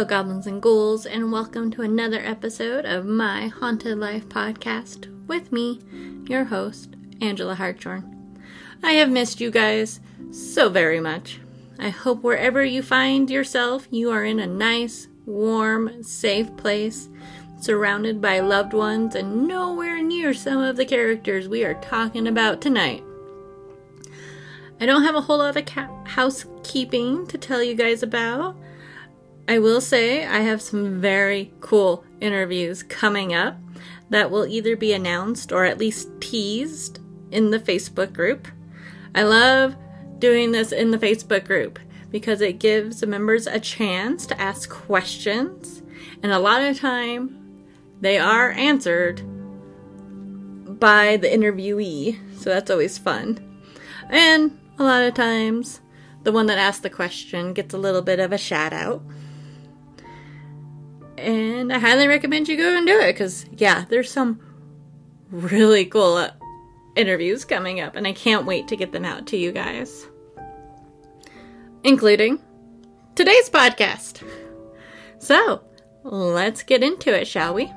Hello, goblins and ghouls, and welcome to another episode of my Haunted Life podcast with me, your host, Angela Hartshorn. I have missed you guys so very much. I hope wherever you find yourself, you are in a nice, warm, safe place, surrounded by loved ones, and nowhere near some of the characters we are talking about tonight. I don't have a whole lot of ca- housekeeping to tell you guys about. I will say I have some very cool interviews coming up that will either be announced or at least teased in the Facebook group. I love doing this in the Facebook group because it gives the members a chance to ask questions, and a lot of time they are answered by the interviewee, so that's always fun. And a lot of times, the one that asked the question gets a little bit of a shout out. And I highly recommend you go and do it because, yeah, there's some really cool uh, interviews coming up, and I can't wait to get them out to you guys, including today's podcast. So, let's get into it, shall we?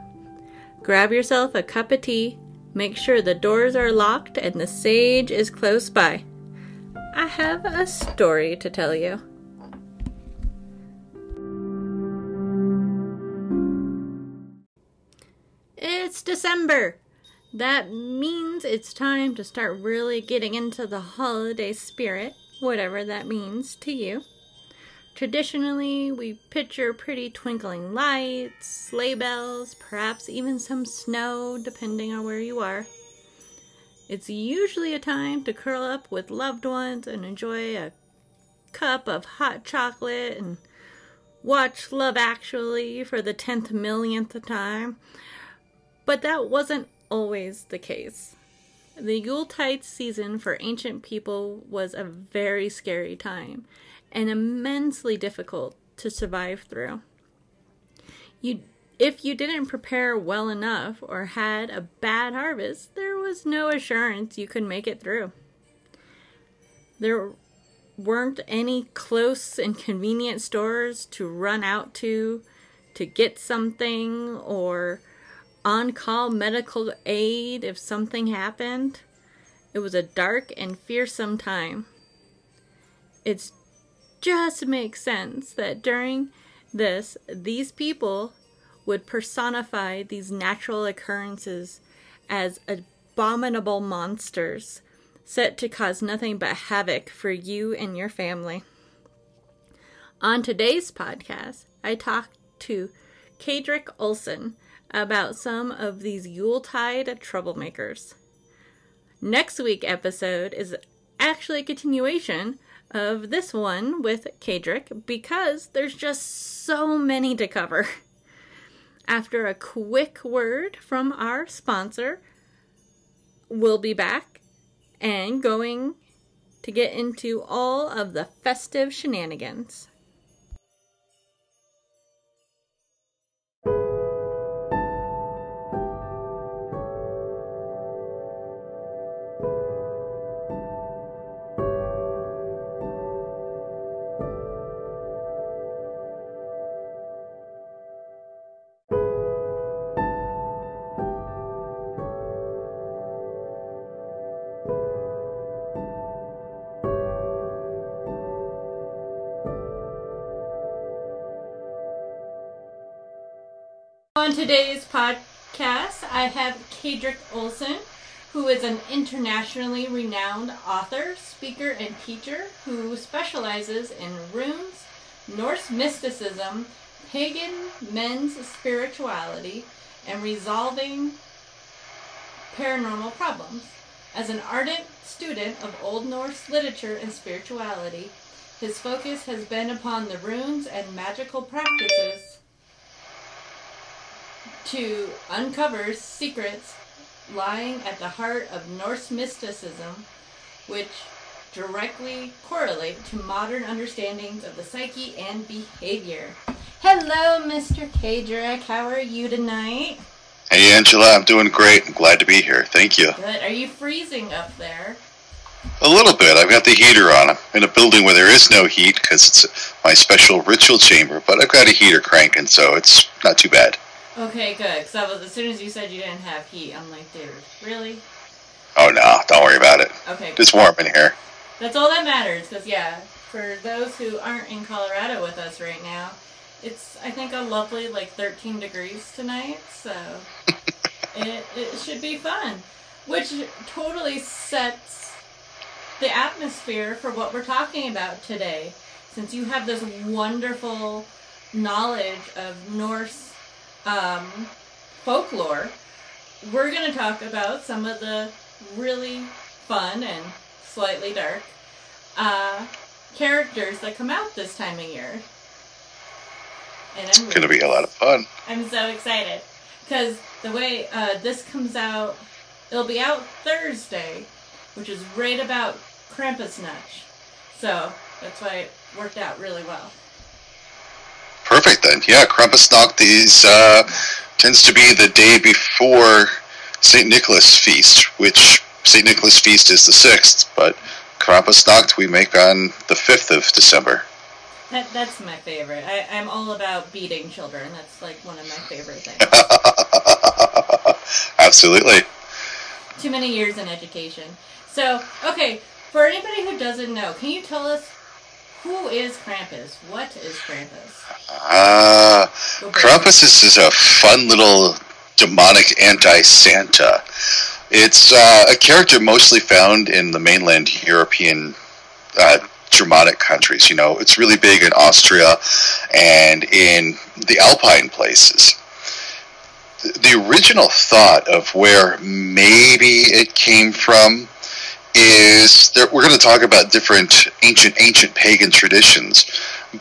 Grab yourself a cup of tea, make sure the doors are locked and the sage is close by. I have a story to tell you. It's December. That means it's time to start really getting into the holiday spirit, whatever that means to you. Traditionally, we picture pretty twinkling lights, sleigh bells, perhaps even some snow, depending on where you are. It's usually a time to curl up with loved ones and enjoy a cup of hot chocolate and watch Love Actually for the tenth millionth time but that wasn't always the case. The Yuletide season for ancient people was a very scary time and immensely difficult to survive through. You, if you didn't prepare well enough or had a bad harvest, there was no assurance you could make it through. There weren't any close and convenient stores to run out to to get something or on call medical aid if something happened. It was a dark and fearsome time. It just makes sense that during this, these people would personify these natural occurrences as abominable monsters set to cause nothing but havoc for you and your family. On today's podcast, I talked to Kaedrich Olsen, about some of these Yuletide troublemakers. Next week episode is actually a continuation of this one with Kaedrich because there's just so many to cover. After a quick word from our sponsor, we'll be back and going to get into all of the festive shenanigans. Today's podcast, I have Kaedrich Olsen, who is an internationally renowned author, speaker, and teacher who specializes in runes, Norse mysticism, pagan men's spirituality, and resolving paranormal problems. As an ardent student of Old Norse literature and spirituality, his focus has been upon the runes and magical practices to uncover secrets lying at the heart of Norse mysticism, which directly correlate to modern understandings of the psyche and behavior. Hello, Mr. Kaedrich. How are you tonight? Hey, Angela. I'm doing great. I'm glad to be here. Thank you. Good. Are you freezing up there? A little bit. I've got the heater on. I'm in a building where there is no heat because it's my special ritual chamber, but I've got a heater cranking, so it's not too bad. Okay, good. Because I was as soon as you said you didn't have heat, I'm like, dude, really? Oh no, don't worry about it. Okay. It's warm in here. That's all that matters. Because yeah, for those who aren't in Colorado with us right now, it's I think a lovely like 13 degrees tonight, so it it should be fun, which totally sets the atmosphere for what we're talking about today. Since you have this wonderful knowledge of Norse um, folklore, we're going to talk about some of the really fun and slightly dark uh, characters that come out this time of year. And I'm It's gonna be a lot of fun. I'm so excited because the way uh, this comes out, it'll be out Thursday, which is right about Krampusnacht. So that's why it worked out really well. Perfect then. Yeah, Krampusnacht is uh, tends to be the day before Saint Nicholas feast, which Saint Nicholas feast is the sixth, but Krampusnacht we make on the fifth of December. That, that's my favorite. I, I'm all about beating children. That's like one of my favorite things. Absolutely. Too many years in education. So, okay, for anybody who doesn't know, can you tell us who is Krampus? What is Krampus? Uh, Krampus is, is a fun little demonic anti-Santa. It's uh, a character mostly found in the mainland European uh, Germanic countries. You know, it's really big in Austria and in the Alpine places. The- The original thought of where maybe it came from is we're going to talk about different ancient ancient pagan traditions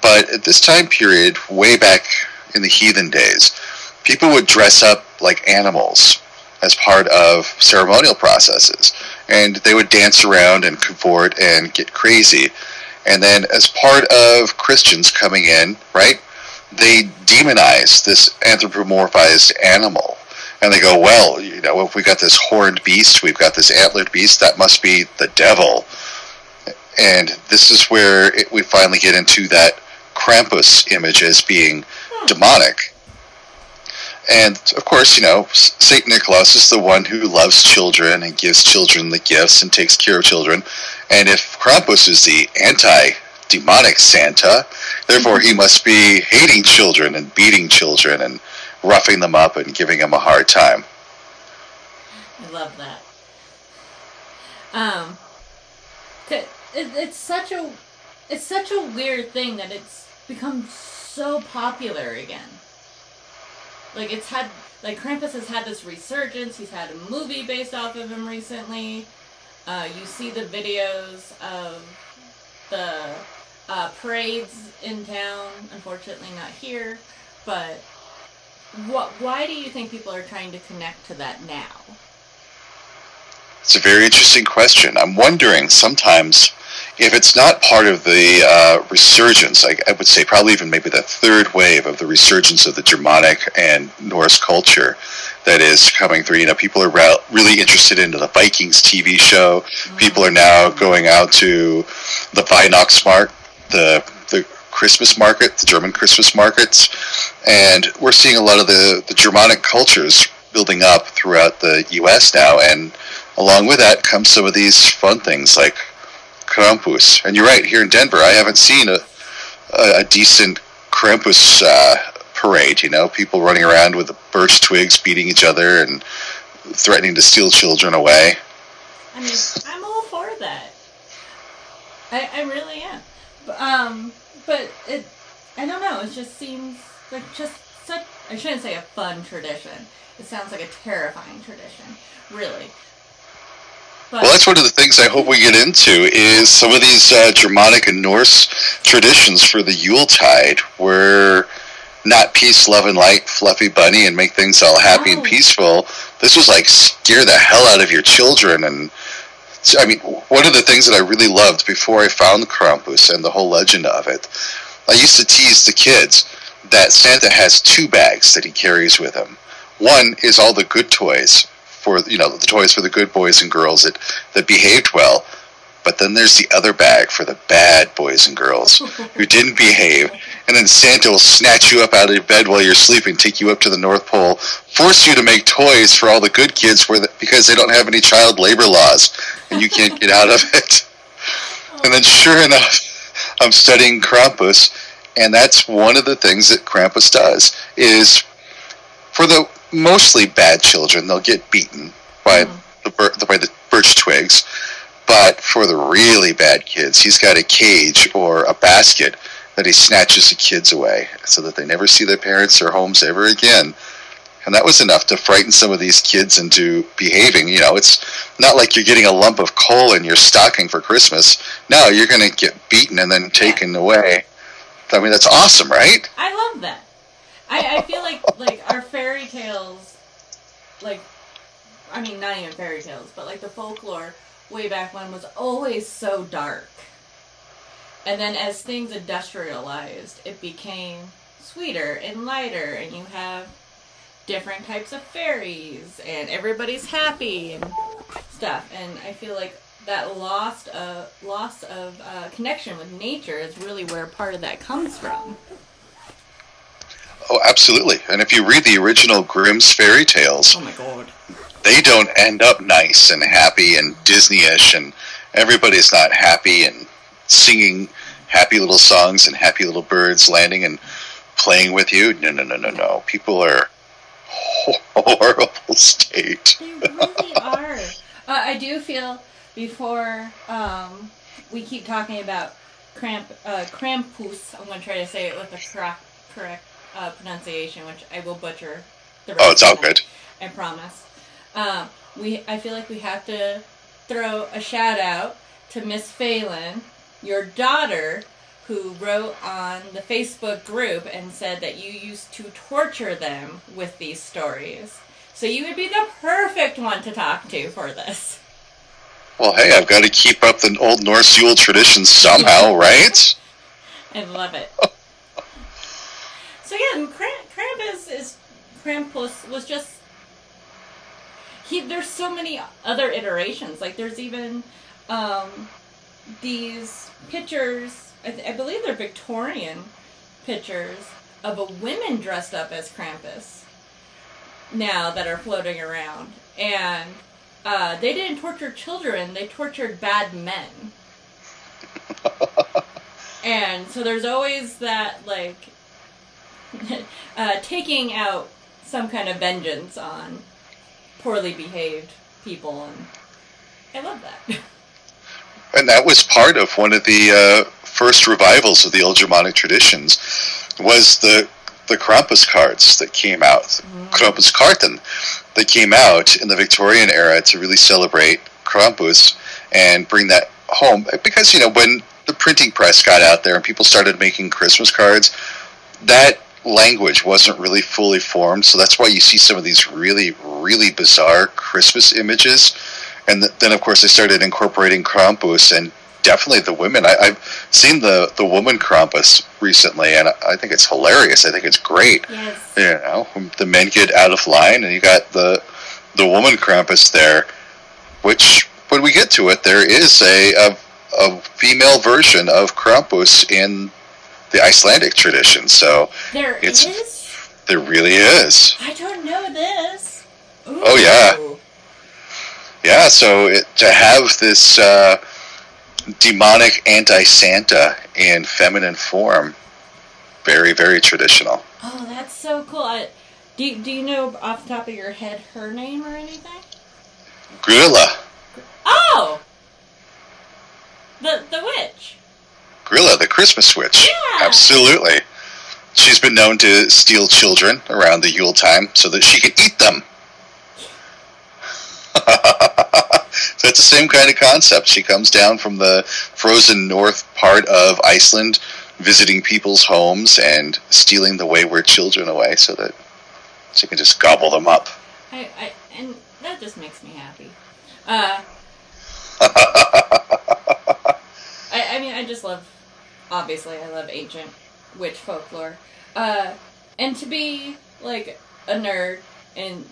but at this time period way back in the heathen days people would dress up like animals as part of ceremonial processes and they would dance around and cavort and get crazy. And then as part of christians coming in right they demonize this anthropomorphized animal and they go, well, you know, if we got this horned beast, we've got this antlered beast, that must be the devil. And this is where it, we finally get into that Krampus image as being hmm. demonic. And of course, you know, Saint Nicholas is the one who loves children and gives children the gifts and takes care of children. And if Krampus is the anti demonic Santa, therefore he mm-hmm. must be hating children and beating children and roughing them up and giving them a hard time. I love that. Um, it's such a, it's such a weird thing that it's become so popular again. Like it's had, like Krampus has had this resurgence. He's had a movie based off of him recently. Uh, you see the videos of the uh, parades in town. Unfortunately, not here, but what? Why do you think people are trying to connect to that now? It's a very interesting question. I'm wondering sometimes if it's not part of the uh, resurgence, I, I would say probably even maybe the third wave of the resurgence of the Germanic and Norse culture that is coming through. You know, people are re- really interested into the Vikings TV show. People are now going out to the Weihnachtsmarkt, the the Christmas market, the German Christmas markets, and we're seeing a lot of the, the Germanic cultures building up throughout the U.S. now, and along with that comes some of these fun things like Krampus. And you're right, here in Denver, I haven't seen a, a, a decent Krampus uh, parade. You know, people running around with birch twigs, beating each other, and threatening to steal children away. I mean, I'm all for that. I, I really am. Um, but it, I don't know. It just seems like just such. I shouldn't say a fun tradition. It sounds like a terrifying tradition, really. But Well, that's one of the things I hope we get into is some of these uh, Germanic and Norse traditions for the Yule Yuletide, where not peace, love, and light, fluffy bunny, and make things all happy and Oh. peaceful. This was like scare the hell out of your children, and I mean, one of the things that I really loved before I found Krampus and the whole legend of it, I used to tease the kids that Santa has two bags that he carries with him. One is all the good toys for you know the toys for the good boys and girls that that behaved well, But then there's the other bag for the bad boys and girls who didn't behave. And then Santa will snatch you up out of bed while you're sleeping, take you up to the North Pole, force you to make toys for all the good kids where the, because they don't have any child labor laws and you can't get out of it. And then sure enough, I'm studying Krampus, and that's one of the things that Krampus does is for the mostly bad children, they'll get beaten by mm-hmm. the by the birch twigs. But for the really bad kids, he's got a cage or a basket that he snatches the kids away so that they never see their parents or homes ever again. And that was enough to frighten some of these kids into behaving. You know, it's not like you're getting a lump of coal in your stocking for Christmas. No, you're going to get beaten and then taken away. I mean, that's awesome, right? I love that. I, I feel like like our fairy tales, like, I mean, not even fairy tales, but like the folklore way back when was always so dark. And then as things industrialized, it became sweeter and lighter, and you have different types of fairies, and everybody's happy and stuff. And I feel like that lost uh, loss of uh, connection with nature is really where part of that comes from. Oh, absolutely. And if you read the original Grimm's fairy tales, Oh my god. They don't end up nice and happy and Disney-ish, and everybody's not happy and singing happy little songs and happy little birds landing and playing with you. No, no, no, no, no. People are horrible state. They really are. Uh, I do feel before um, we keep talking about cramp, uh, Krampus, I'm going to try to say it with the correct, correct uh, pronunciation, which I will butcher. The Oh, it's all of good. I promise. Um, we, I feel like we have to throw a shout out to Miss Phelan, your daughter, who wrote on the Facebook group and said that you used to torture them with these stories. So you would be the perfect one to talk to for this. Well, hey, I've got to keep up the old Norse Yule tradition somehow, right? I love it. so yeah, Kramp, Krampus is Krampus was just he. There's so many other iterations. Like there's even um, these pictures. I, th- I believe they're Victorian pictures of a women dressed up as Krampus now that are floating around, and uh, they didn't torture children; they tortured bad men. And so there's always that like uh, taking out some kind of vengeance on poorly behaved people, and I love that. And that was part of one of the uh, first revivals of the old Germanic traditions was the the Krampus cards that came out, Krampus Karten, that came out in the Victorian era to really celebrate Krampus and bring that home. Because you know when the printing press got out there and people started making Christmas cards, that language wasn't really fully formed. So that's why you see some of these really really bizarre Christmas images. And th- then of course they started incorporating Krampus and definitely the women. I, I've seen the the woman Krampus recently, and I, I think it's hilarious. I think it's great. yes. You know, the men get out of line, and you got the the woman Krampus there. Which, when we get to it, there is a a, a female version of Krampus in the Icelandic tradition. So There It's- is? there really is. I don't know this. Oh, yeah. Yeah, so it, to have this uh, demonic anti Santa in feminine form, very, very traditional. Oh, that's so cool. I, do, you- do you know off the top of your head her name or anything? Grilla. Oh! The, the witch. Grilla, the Christmas witch. Yeah. Absolutely. She's been known to steal children around the Yule time so that she can eat them. so it's the same kind of concept. She comes down from the frozen north part of Iceland, visiting people's homes and stealing the wayward children away so that she can just gobble them up. I, I, and that just makes me happy. Uh, I, I mean, I just love, obviously, I love ancient witch folklore. Uh, and to be, like, a nerd, and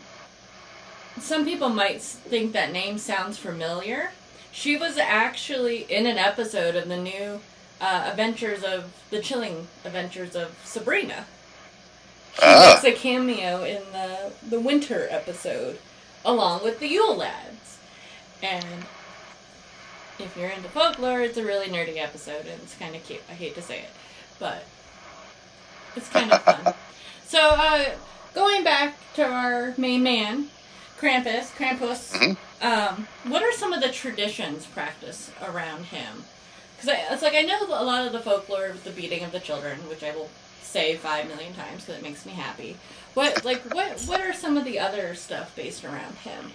some people might think that name sounds familiar. She was actually in an episode of the new uh, Adventures of the Chilling Adventures of Sabrina. She Ah. makes a cameo in the the winter episode, along with the Yule lads. And if you're into folklore, it's a really nerdy episode, and it's kind of cute. I hate to say it, but it's kind of fun. So, uh, going back to our main man, Krampus, Krampus. Mhm. Um, what are some of the traditions practiced around him? Because it's like I know a lot of the folklore with the beating of the children, which I will say five million times because it makes me happy. What like what what are some of the other stuff based around him?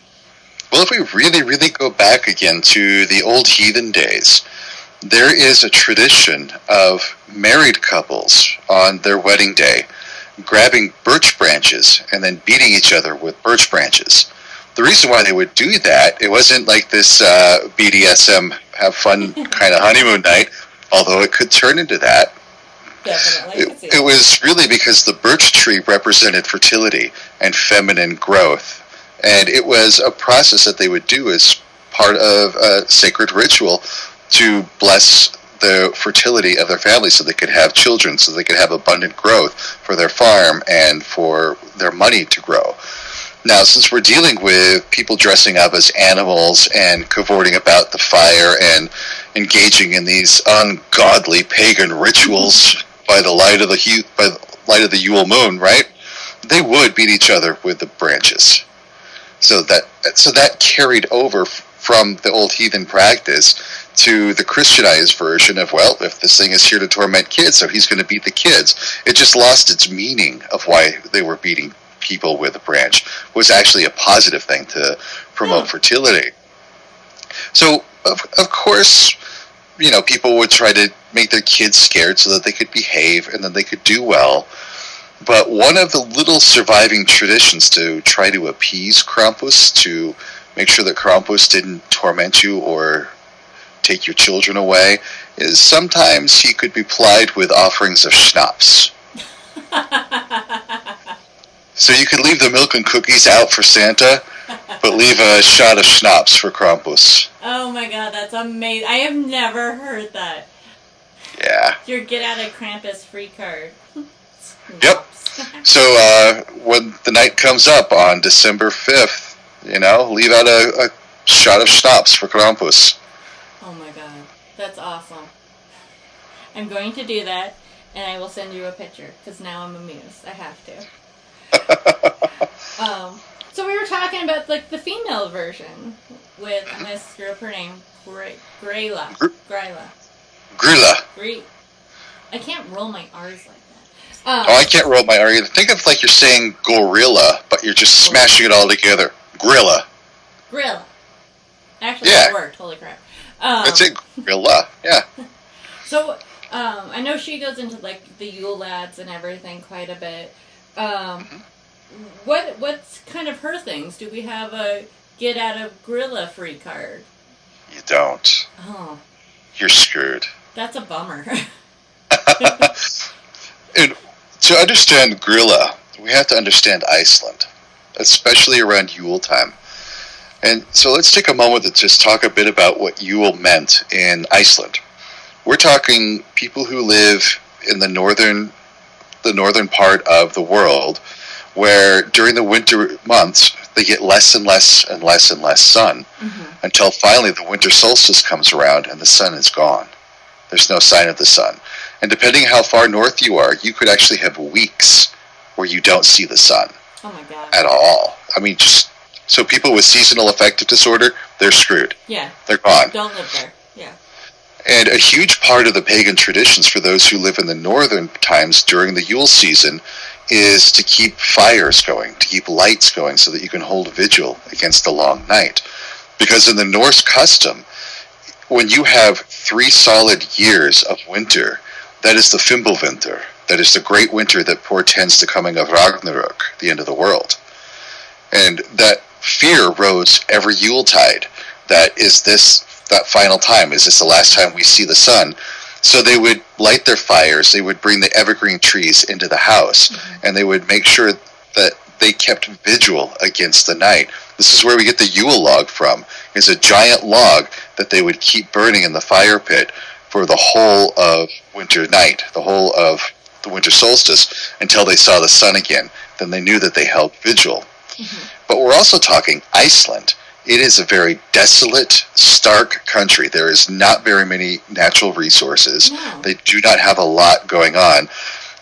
Well, if we really, really go back again to the old heathen days, there is a tradition of married couples on their wedding day grabbing birch branches and then beating each other with birch branches. The reason why they would do that, it wasn't like this uh, BDSM, have fun kind of honeymoon night, although it could turn into that. Definitely. It, it was really because the birch tree represented fertility and feminine growth. And it was a process that they would do as part of a sacred ritual to bless the fertility of their family so they could have children, so they could have abundant growth for their farm and for their money to grow. Now, since we're dealing with people dressing up as animals and cavorting about the fire and engaging in these ungodly pagan rituals by the light of the by the light of the Yule moon, right? They would beat each other with the branches. So that so that carried over from the old heathen practice to the Christianized version of well, if this thing is here to torment kids, so he's going to beat the kids. It just lost its meaning of why they were beating people with a branch was actually a positive thing to promote Hmm. fertility. So of of course, you know, people would try to make their kids scared so that they could behave and then they could do well. But one of the little surviving traditions to try to appease Krampus, to make sure that Krampus didn't torment you or take your children away, is sometimes he could be plied with offerings of schnapps. So you could leave the milk and cookies out for Santa, but leave a shot of schnapps for Krampus. oh my god, that's amazing! I have never heard that. Yeah. Your get out of Krampus free card. Yep. So uh, when the night comes up on December 5th, you know, leave out a, a shot of schnapps for Krampus. Oh my god, that's awesome. I'm going to do that, and I will send you a picture because now I'm amused. I have to. Um, so we were talking about like the female version with screw up her name, Gray, Grayla, Gr- Gryla, Grilla. I can't roll my R's. Um, Oh, I can't roll my R either. Think of like you're saying gorilla, but you're just smashing it all together. Grilla. Grilla. Actually, Yeah. that worked. Holy crap. Um, That's it. Grilla. Yeah. So, um, I know she goes into like the Yule lads and everything quite a bit. Um, what what's kind of her things? Do we have a get out of Grilla free card? You don't. Oh, You're screwed. that's a bummer. And to understand Grilla, we have to understand Iceland, especially around Yule time. And so let's take a moment to just talk a bit about what Yule meant in Iceland. We're talking people who live in the northern the northern part of the world where during the winter months they get less and less and less and less sun Mhm. until finally the winter solstice comes around and the sun is gone. There's no sign of the sun. And depending how far north you are, you could actually have weeks where you don't see the sun Oh my god. at all. I mean, just so people with seasonal affective disorder, they're screwed. Yeah, They're gone. don't live there. Yeah. And a huge part of the pagan traditions for those who live in the northern times during the Yule season is to keep fires going, to keep lights going so that you can hold vigil against the long night. Because in the Norse custom, when you have three solid years of winter, that is the Fimbulvinter. That is the great winter that portends the coming of Ragnarok, the end of the world. And that fear rose every Yuletide. That is this that final time? Is this the last time we see the sun? So they would light their fires, they would bring the evergreen trees into the house, mm-hmm. and they would make sure that they kept vigil against the night. This is where we get the Yule log from. is a giant log that they would keep burning in the fire pit for the whole of winter night, the whole of the winter solstice, until they saw the sun again. Then they knew that they held vigil. Mm-hmm. But we're also talking Iceland. It is a very desolate, stark country. There is not very many natural resources. No. They do not have a lot going on.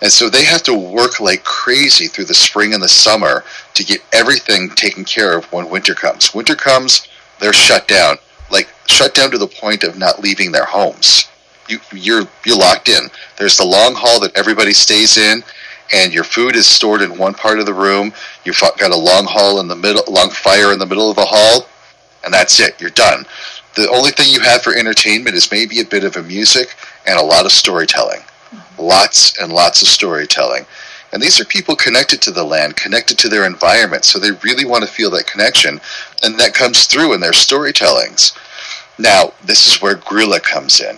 And so they have to work like crazy through the spring and the summer to get everything taken care of when winter comes. Winter comes, they're shut down, like shut down to the point of not leaving their homes. You, you're you're locked in. There's the long hall that everybody stays in, and your food is stored in one part of the room. You've got a long hall in the middle, long fire in the middle of the hall, and that's it. You're done. The only thing you have for entertainment is maybe a bit of a music and a lot of storytelling. Lots and lots of storytelling. And these are people connected to the land, connected to their environment, so they really want to feel that connection, and that comes through in their storytellings. Now, this is where Grilla comes in,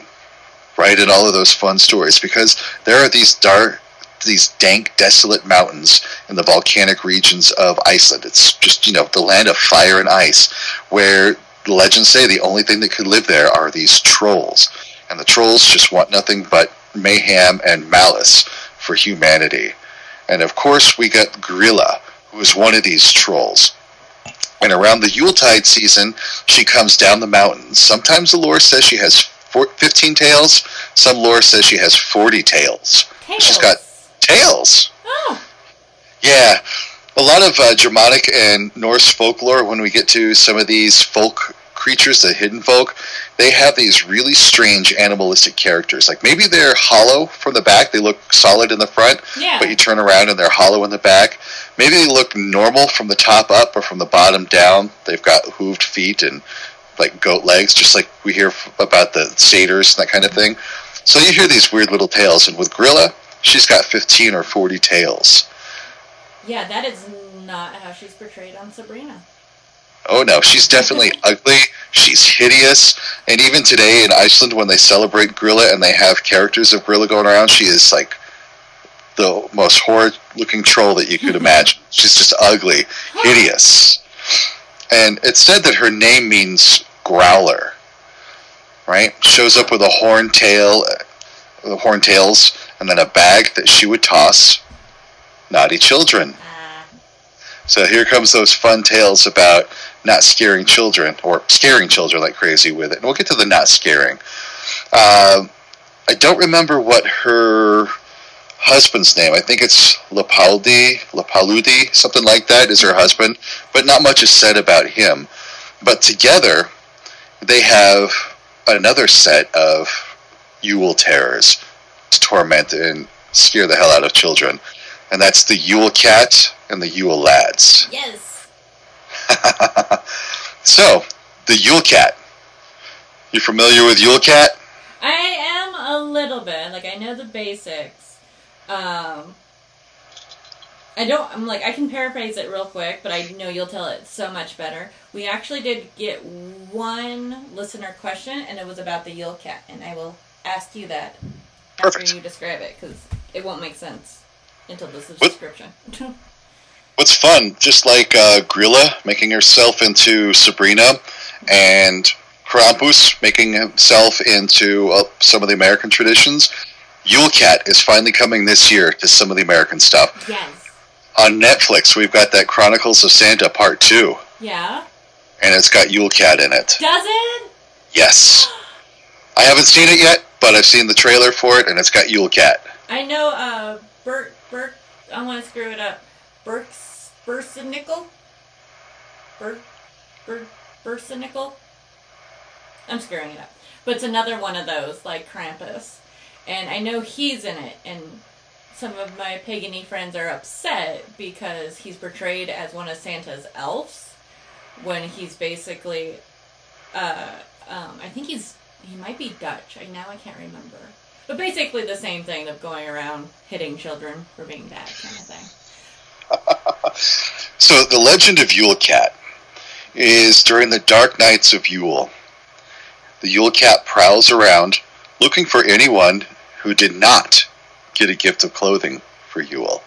right? In all of those fun stories, because there are these dark, these dank, desolate mountains in the volcanic regions of Iceland. It's just, you know, the land of fire and ice, where legends say the only thing that could live there are these trolls. And the trolls just want nothing but mayhem and malice for humanity. And of course, we got Grilla, who is one of these trolls. And around the Yuletide season, she comes down the mountains. Sometimes the lore says she has 15 tails. Some lore says she has 40 tails. tails. She's got tails. Oh. Yeah. A lot of uh, Germanic and Norse folklore, when we get to some of these folk creatures, the hidden folk, they have these really strange animalistic characters. Like maybe they're hollow from the back, they look solid in the front, yeah. but you turn around and they're hollow in the back. Maybe they look normal from the top up or from the bottom down. They've got hooved feet and like goat legs, just like we hear about the satyrs and that kind of thing. So you hear these weird little tales, and with Grilla, she's got 15 or 40 tails. Yeah, that is not how she's portrayed on Sabrina. Oh no, she's definitely ugly. She's hideous, and even today in Iceland, when they celebrate Grilla and they have characters of Grilla going around, she is like the most horrid-looking troll that you could imagine. She's just ugly, hideous, and it said that her name means growler. Right? Shows up with a horn tail, uh, the horn tails, and then a bag that she would toss naughty children. Ah. So here comes those fun tales about not scaring children or scaring children like crazy with it. And we'll get to the not scaring. Uh, I don't remember what her husband's name. I think it's Lapaldi, Lapaludi, something like that is her husband, but not much is said about him. But together, they have another set of Yule terrors to torment and scare the hell out of children. And that's the Yule Cat and the Yule Lads. Yes. so, the Yule Cat. You familiar with Yule Cat? I am a little bit. Like I know the basics. Um, I don't. I'm like I can paraphrase it real quick, but I know you'll tell it so much better. We actually did get one listener question, and it was about the Yule Cat, and I will ask you that Perfect. after you describe it because it won't make sense until the description. what's fun, just like uh, Grilla making herself into Sabrina, and Krampus making himself into uh, some of the American traditions. Yule Cat is finally coming this year to some of the American stuff. Yes. On Netflix, we've got that Chronicles of Santa Part 2. Yeah. And it's got Yule Cat in it. Does it? Yes. I haven't seen it yet, but I've seen the trailer for it, and it's got Yule Cat. I know, uh, Bert, Bert, I want to screw it up. Burke's Bursinicle? Bur, Bur, Bursinicle? I'm screwing it up. But it's another one of those, like Krampus. And I know he's in it, and some of my pagany friends are upset because he's portrayed as one of Santa's elves when he's basically, uh, um, I think he's, he might be Dutch. I now I can't remember. But basically the same thing of going around hitting children for being bad kind of thing. so the legend of Yule Cat is during the dark nights of Yule. The Yule Cat prowls around looking for anyone who did not get a gift of clothing for Yule.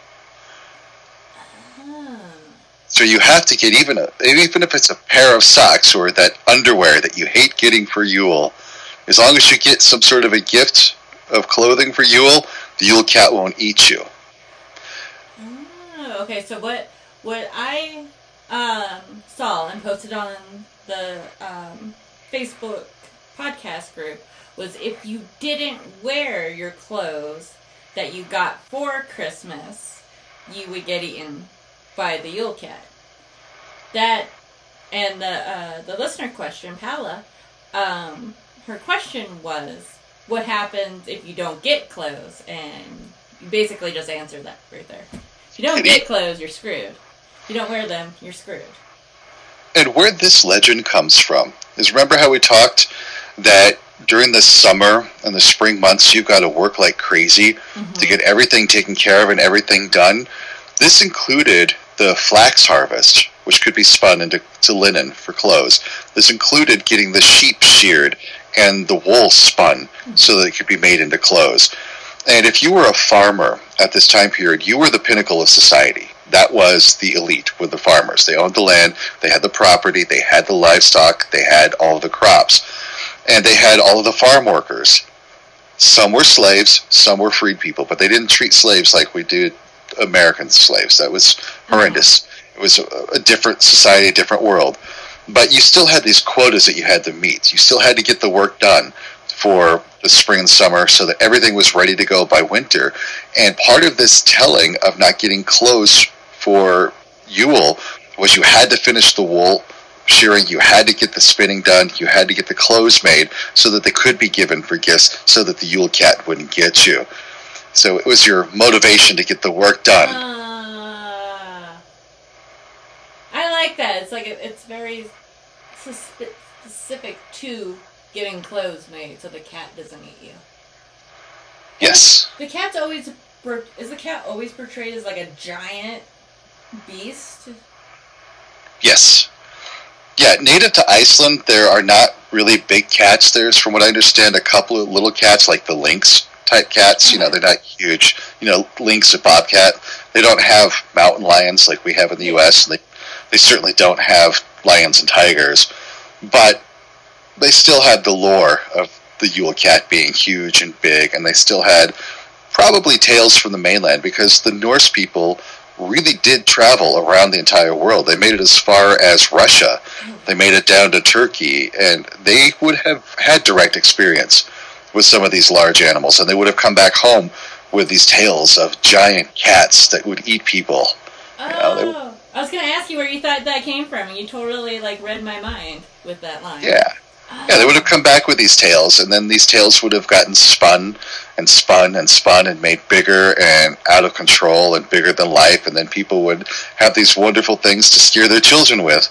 So you have to get even a, even if it's a pair of socks or that underwear that you hate getting for Yule, as long as you get some sort of a gift of clothing for Yule, the Yule cat won't eat you. Oh, okay. So what what I um, saw and posted on the um, Facebook podcast group was if you didn't wear your clothes that you got for Christmas, you would get eaten by the Yule Cat. That and the uh, the listener question, Paula, um, her question was, "What happens if you don't get clothes?" And you basically just answered that right there. If you don't get clothes, you're screwed. If you don't wear them, you're screwed. And where this legend comes from is remember how we talked that during the summer and the spring months you've got to work like crazy mm-hmm. to get everything taken care of and everything done. This included the flax harvest, which could be spun into linen for clothes. This included getting the sheep sheared and the wool spun mm-hmm. so that it could be made into clothes. And if you were a farmer at this time period, you were the pinnacle of society. That was the elite, with the farmers. They owned the land, they had the property, they had the livestock, they had all the crops. And they had all of the farm workers. Some were slaves, some were freed people, but they didn't treat slaves like we did American slaves. That was mm-hmm. horrendous. It was a, a different society, a different world. But you still had these quotas that you had to meet. You still had to get the work done for the spring and summer so that everything was ready to go by winter. And part of this telling of not getting clothes for Yule was you had to finish the wool shearing, you had to get the spinning done, you had to get the clothes made so that they could be given for gifts so that the Yule cat wouldn't get you. So it was your motivation to get the work done. Uh, I like that. It's like it's very specific to getting clothes made so the cat doesn't eat you. Yes. The cat's always is the cat always portrayed as like a giant beast? Yes. Yeah, native to Iceland, there are not really big cats. There's, from what I understand, a couple of little cats like the lynx type cats. You know, mm-hmm. they're not huge. You know, lynx or bobcat. They don't have mountain lions like we have in the U.S. And they they certainly don't have lions and tigers, but they still had the lore of the Yule cat being huge and big, and they still had probably tales from the mainland because the Norse people really did travel around the entire world. They made it as far as Russia. They made it down to Turkey, and they would have had direct experience with some of these large animals, and they would have come back home with these tales of giant cats that would eat people. Oh, you know, oh, I was going to ask you where you thought that came from, and you totally like read my mind with that line. Yeah. Yeah, they would have come back with these tales, and then these tales would have gotten spun and spun and spun and made bigger and out of control and bigger than life, and then people would have these wonderful things to scare their children with.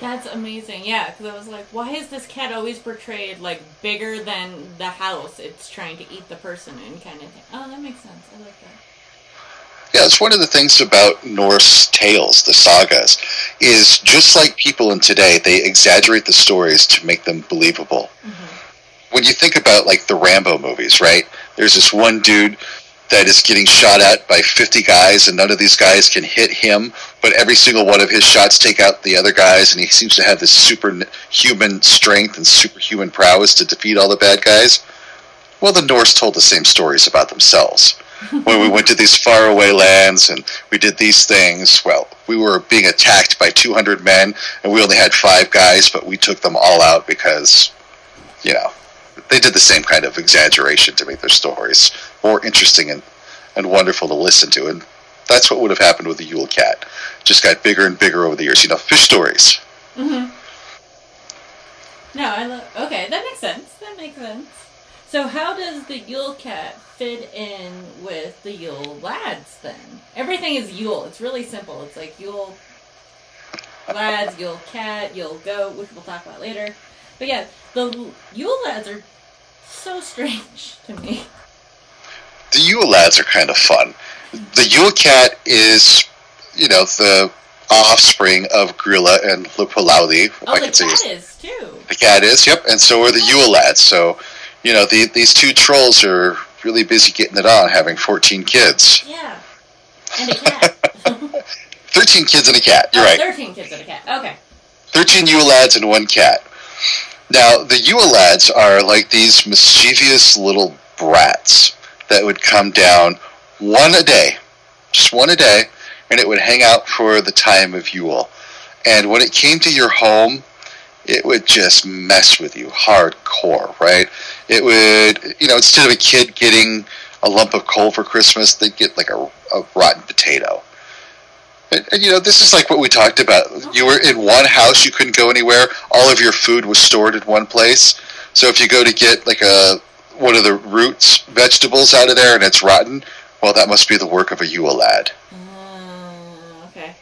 That's amazing, yeah, because I was like, why is this cat always portrayed like bigger than the house it's trying to eat the person in kind of thing? Oh, that makes sense. I like that. Yeah, it's one of the things about Norse tales, the sagas, is just like people in today, they exaggerate the stories to make them believable. Mm-hmm. When you think about like the Rambo movies, right? There's this one dude that is getting shot at by 50 guys and none of these guys can hit him, but every single one of his shots take out the other guys and he seems to have this superhuman strength and superhuman prowess to defeat all the bad guys. Well, the Norse told the same stories about themselves when we went to these faraway lands and we did these things, well, we were being attacked by 200 men and we only had five guys, but we took them all out because, you know, they did the same kind of exaggeration to make their stories more interesting and, and wonderful to listen to. And that's what would have happened with the Yule Cat. Just got bigger and bigger over the years. You know, fish stories. Mm-hmm. No, I love. Okay, that makes sense. That makes sense. So, how does the Yule Cat fit in with the Yule lads then? Everything is Yule. It's really simple. It's like Yule lads, Yule cat, Yule goat, which we'll talk about later. But yeah, the Yule lads are so strange to me. The Yule lads are kind of fun. The Yule cat is, you know, the offspring of Grilla and Lupalaudi. Oh, I the cat is too. The cat is, yep, and so are the Yule lads. So, you know, the, these two trolls are really busy getting it on, having 14 kids. Yeah. And a cat. 13 kids and a cat. You're oh, right. 13 kids and a cat. Okay. 13 Yule lads and one cat. Now, the Yule lads are like these mischievous little brats that would come down one a day, just one a day, and it would hang out for the time of Yule. And when it came to your home, it would just mess with you hardcore, right? It would, you know, instead of a kid getting a lump of coal for Christmas, they'd get like a, a rotten potato. And, and, you know, this is like what we talked about. You were in one house, you couldn't go anywhere. All of your food was stored in one place. So if you go to get like a one of the roots vegetables out of there and it's rotten, well, that must be the work of a Yule lad. Uh, okay.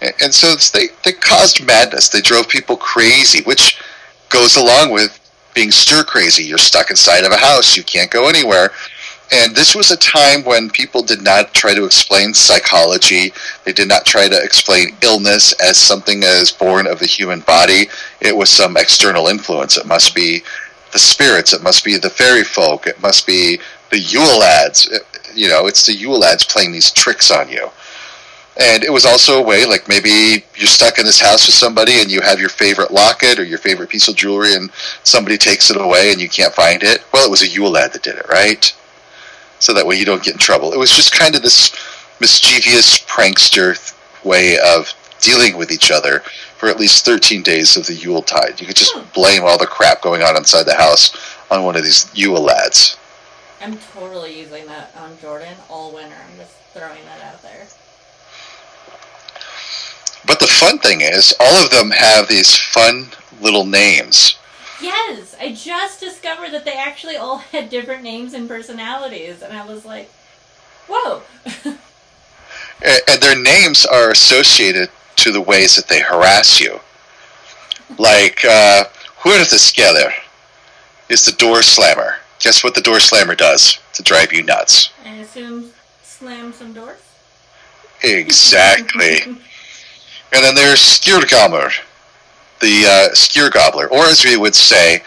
And, and so they they caused madness. They drove people crazy, which goes along with being stir crazy. You're stuck inside of a house. You can't go anywhere. And this was a time when people did not try to explain psychology. They did not try to explain illness as something that is born of the human body. It was some external influence. It must be the spirits. It must be the fairy folk. It must be the Yule lads. You know, it's the Yule lads playing these tricks on you. And it was also a way, like maybe you're stuck in this house with somebody and you have your favorite locket or your favorite piece of jewelry and somebody takes it away and you can't find it. Well, it was a Yule lad that did it, right? So that way you don't get in trouble. It was just kind of this mischievous prankster way of dealing with each other for at least 13 days of the Yule tide. You could just hmm. blame all the crap going on inside the house on one of these Yule lads. I'm totally using that on Jordan all winter. I'm just throwing that out there. But the fun thing is, all of them have these fun little names. Yes, I just discovered that they actually all had different names and personalities, and I was like, whoa. And their names are associated to the ways that they harass you. Like, uh, Hurðaskellir is the door slammer. Guess what the door slammer does to drive you nuts? I assume slam some doors? Exactly. and then there's Skyrgámur, the uh, Skyr Gobbler, or as we would say,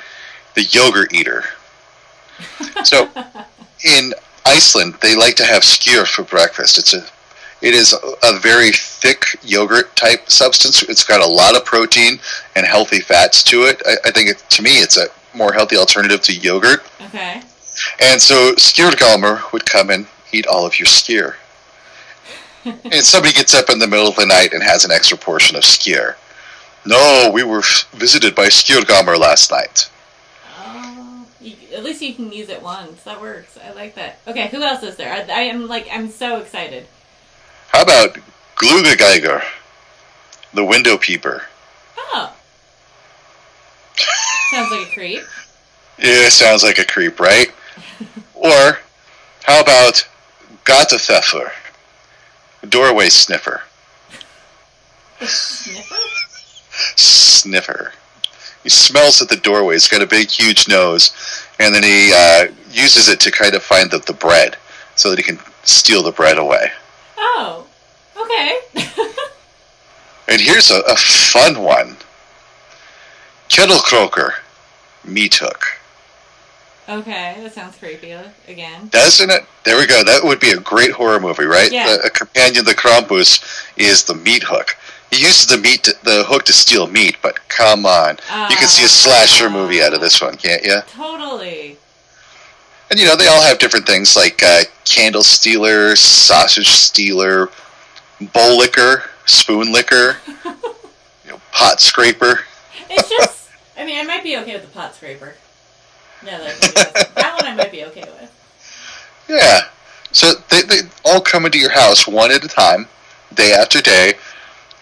the yogurt eater. So in Iceland, they like to have skyr for breakfast. It's a it is a, very thick yogurt type substance. It's got a lot of protein and healthy fats to it. I, I think it, to me, it's a more healthy alternative to yogurt. Okay. And so Skyrgámur would come and eat all of your skyr. and somebody gets up in the middle of the night and has an extra portion of skyr. No, we were visited by Skyrgámur last night. Oh, you, at least you can use it once. That works. I like that. Okay, who else is there? I, I am like, I'm so excited. How about Gluggagægir, the window peeper? Oh. Sounds like a creep. Yeah, sounds like a creep, right? or how about Gáttaþefur, doorway sniffer? Sniffer? Sniffer. He smells at the doorway. He's got a big, huge nose, and then he uh, uses it to kind of find the, the bread so that he can steal the bread away. Oh. Okay. And here's a, a fun one Kettle Croaker, meat hook. okay, that sounds creepy again. Doesn't it? There we go. That would be a great horror movie, right? Yeah. A, a companion, the Krampus, is the meat hook. He uses the meat, to, the hook to steal meat, but come on, you can see a slasher movie out of this one, can't you? Totally. And you know they all have different things like uh, candle stealer, sausage stealer, bowl licker, spoon licker, you know, pot scraper. It's just, I mean, I might be okay with the pot scraper. Yeah, that, I think that's- that one I might be okay with. Yeah. So they, they all come into your house one at a time, day after day,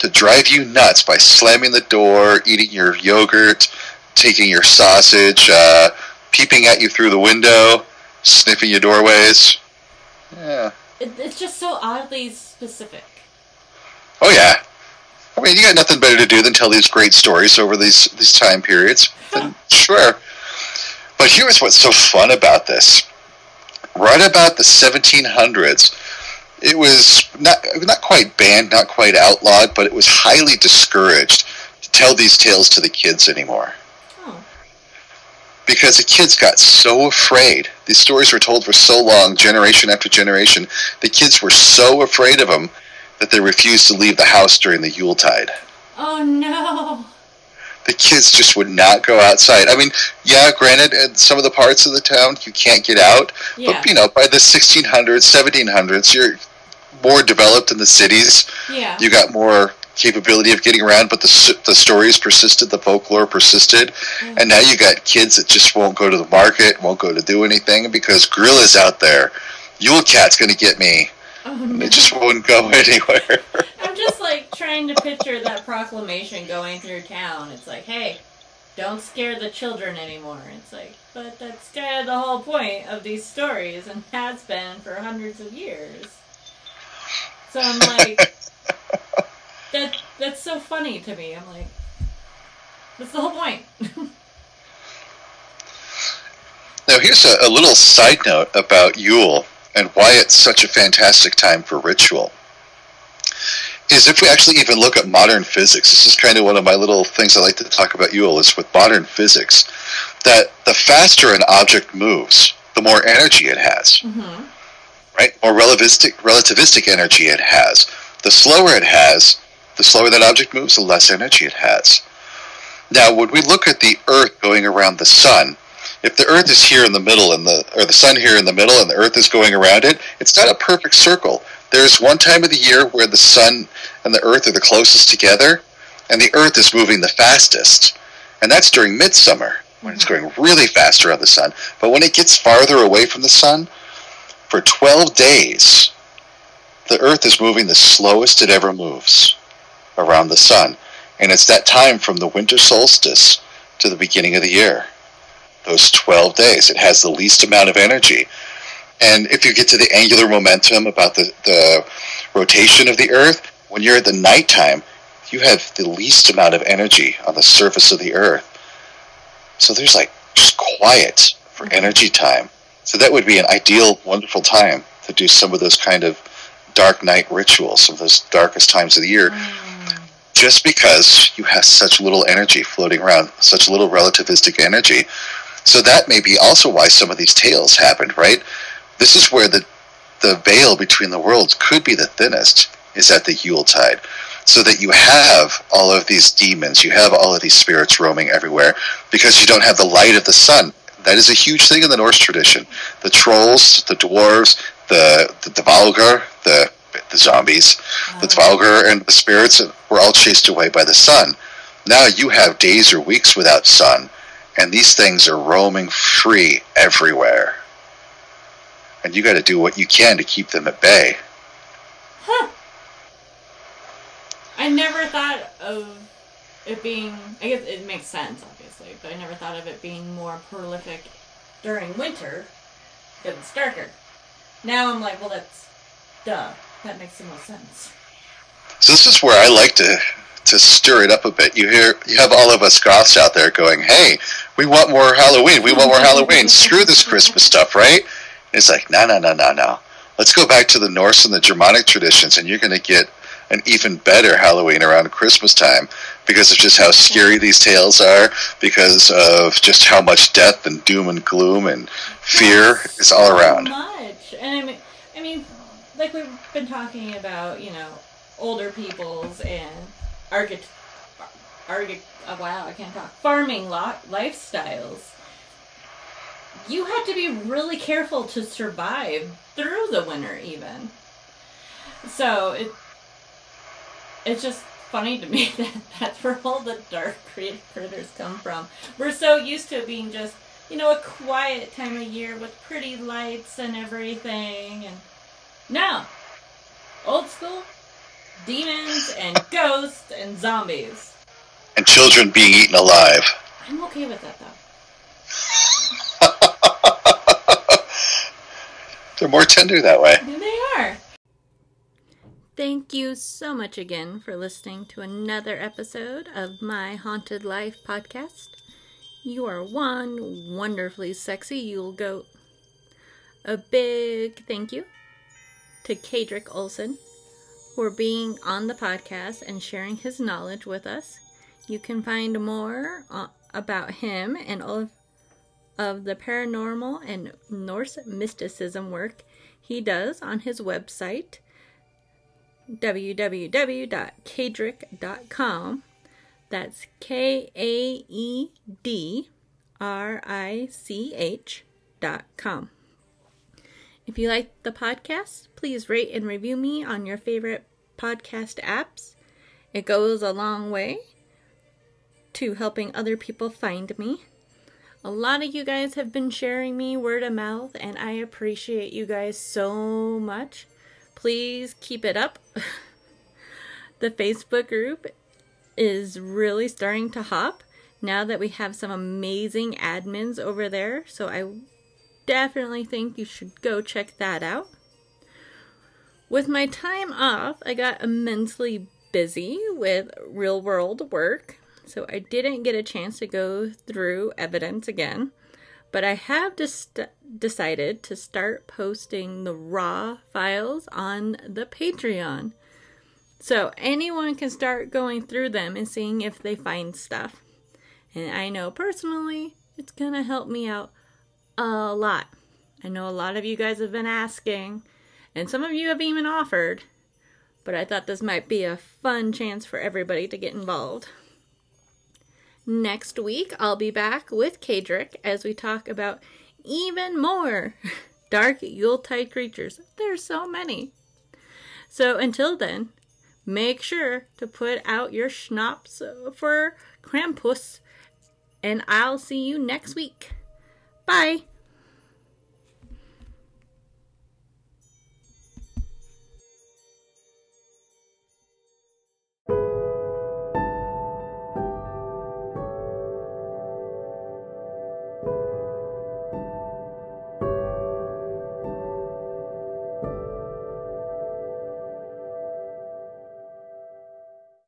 to drive you nuts by slamming the door, eating your yogurt, taking your sausage, uh, peeping at you through the window, sniffing your doorways. Yeah. It, it's just so oddly specific. Oh yeah. I mean, you got nothing better to do than tell these great stories over these these time periods. Then sure. But here's what's so fun about this. Right about the 1700s, it was not not quite banned, not quite outlawed, but it was highly discouraged to tell these tales to the kids anymore Oh. because the kids got so afraid. These stories were told for so long, generation after generation. The kids were so afraid of them that they refused to leave the house during the Yuletide. Oh no! The kids just would not go outside. I mean, yeah, granted, in some of the parts of the town you can't get out, Yeah. but you know, by the 1600s, 1700s, you're more developed in the cities. Yeah. You got more capability of getting around, but the the stories persisted, the folklore persisted, Mm. and now you got kids that just won't go to the market, won't go to do anything because Grýla's out there. Yule Cat's gonna get me. oh no! they just won't go anywhere. I'm just like trying to picture that proclamation going through town. It's like, hey, don't scare the children anymore. It's like, but that's kind of the whole point of these stories and has been for hundreds of years. So I'm like, that that's so funny to me. I'm like, that's the whole point. Now, here's a, a little side note about Yule and why it's such a fantastic time for ritual. Is if we actually even look at modern physics, this is kind of one of my little things I like to talk about Yule is with modern physics, that the faster an object moves, the more energy it has, hmm right? More relativistic, relativistic energy it has. The slower it has, the slower that object moves, the less energy it has. Now, when we look at the Earth going around the Sun, if the Earth is here in the middle and the or the Sun here in the middle and the Earth is going around it, it's not a perfect circle. There's one time of the year where the Sun and the Earth are the closest together, and the Earth is moving the fastest, and that's during midsummer when it's mm-hmm. going really fast around the Sun. But when it gets farther away from the Sun, for 12 days, the Earth is moving the slowest it ever moves around the Sun. And it's that time from the winter solstice to the beginning of the year. Those 12 days. It has the least amount of energy. And if you get to the angular momentum about the, the rotation of the Earth, when you're at the nighttime, you have the least amount of energy on the surface of the Earth. So there's like just quiet for mm-hmm. energy time. So that would be an ideal, wonderful time to do some of those kind of dark night rituals, some of those darkest times of the year, mm. just because you have such little energy floating around, such little relativistic energy. So that may be also why some of these tales happened, right? This is where the the veil between the worlds could be the thinnest, is at the Yuletide. So that you have all of these demons, you have all of these spirits roaming everywhere, because you don't have the light of the sun. That is a huge thing in the Norse tradition. The trolls, the dwarves, the the, the Valgar, the the zombies, the ah. Dvalgar, and the spirits were all chased away by the sun. Now you have days or weeks without sun, and these things are roaming free everywhere. And you got to do what you can to keep them at bay. Huh. I never thought of it being. I guess it makes sense, obviously, but I never thought of it being more prolific during winter because it's darker. Now I'm like, well, that's duh. That makes the most sense. So this is where I like to to stir it up a bit. You hear you have all of us goths out there going, "Hey, we want more Halloween. We want more Halloween. Screw this Christmas stuff, right?" And it's like, "No, no, no, no, no. Let's go back to the Norse and the Germanic traditions, and you're going to get an even better Halloween around Christmas time because of just how scary these tales are, because of just how much death and doom and gloom and fear is all So around." much, and I mean, I mean, like we've been talking about, you know, older peoples and archit, archit. Oh, wow, I can't talk. Farming lo- lifestyles. You had to be really careful to survive through the winter, even. So it, it's just funny to me that that's where all the dark crit- critters come from. We're so used to it being just you know, a quiet time of year with pretty lights and everything. And no, old school, demons and ghosts and zombies. And children being eaten alive. I'm okay with that though. They're more tender that way. Thank you so much again for listening to another episode of my Haunted Life podcast. You are one wonderfully sexy Yule goat. A big thank you to Kaedrich Olsen for being on the podcast and sharing his knowledge with us. You can find more uh, about him and all of, of the paranormal and Norse mysticism work he does on his website www.kaedrich.com. That's K A E D R I C H dot com. If you like the podcast, please rate and review me on your favorite podcast apps. It goes a long way to helping other people find me. A lot of you guys have been sharing me word of mouth, and I appreciate you guys so much. Please keep it up. the Facebook group is really starting to hop now that we have some amazing admins over there, so I definitely think you should go check that out. With my time off, I got immensely busy with real world work so I didn't get a chance to go through evidence again. But I have just decided to start posting the raw files on the Patreon. So anyone can start going through them and seeing if they find stuff. And I know personally it's going to help me out a lot. I know a lot of you guys have been asking, and some of you have even offered, but I thought this might be a fun chance for everybody to get involved. Next week, I'll be back with Kaedrich as we talk about even more dark Yuletide creatures. There's so many. So until then, make sure to put out your schnapps for Krampus, and I'll see you next week. Bye.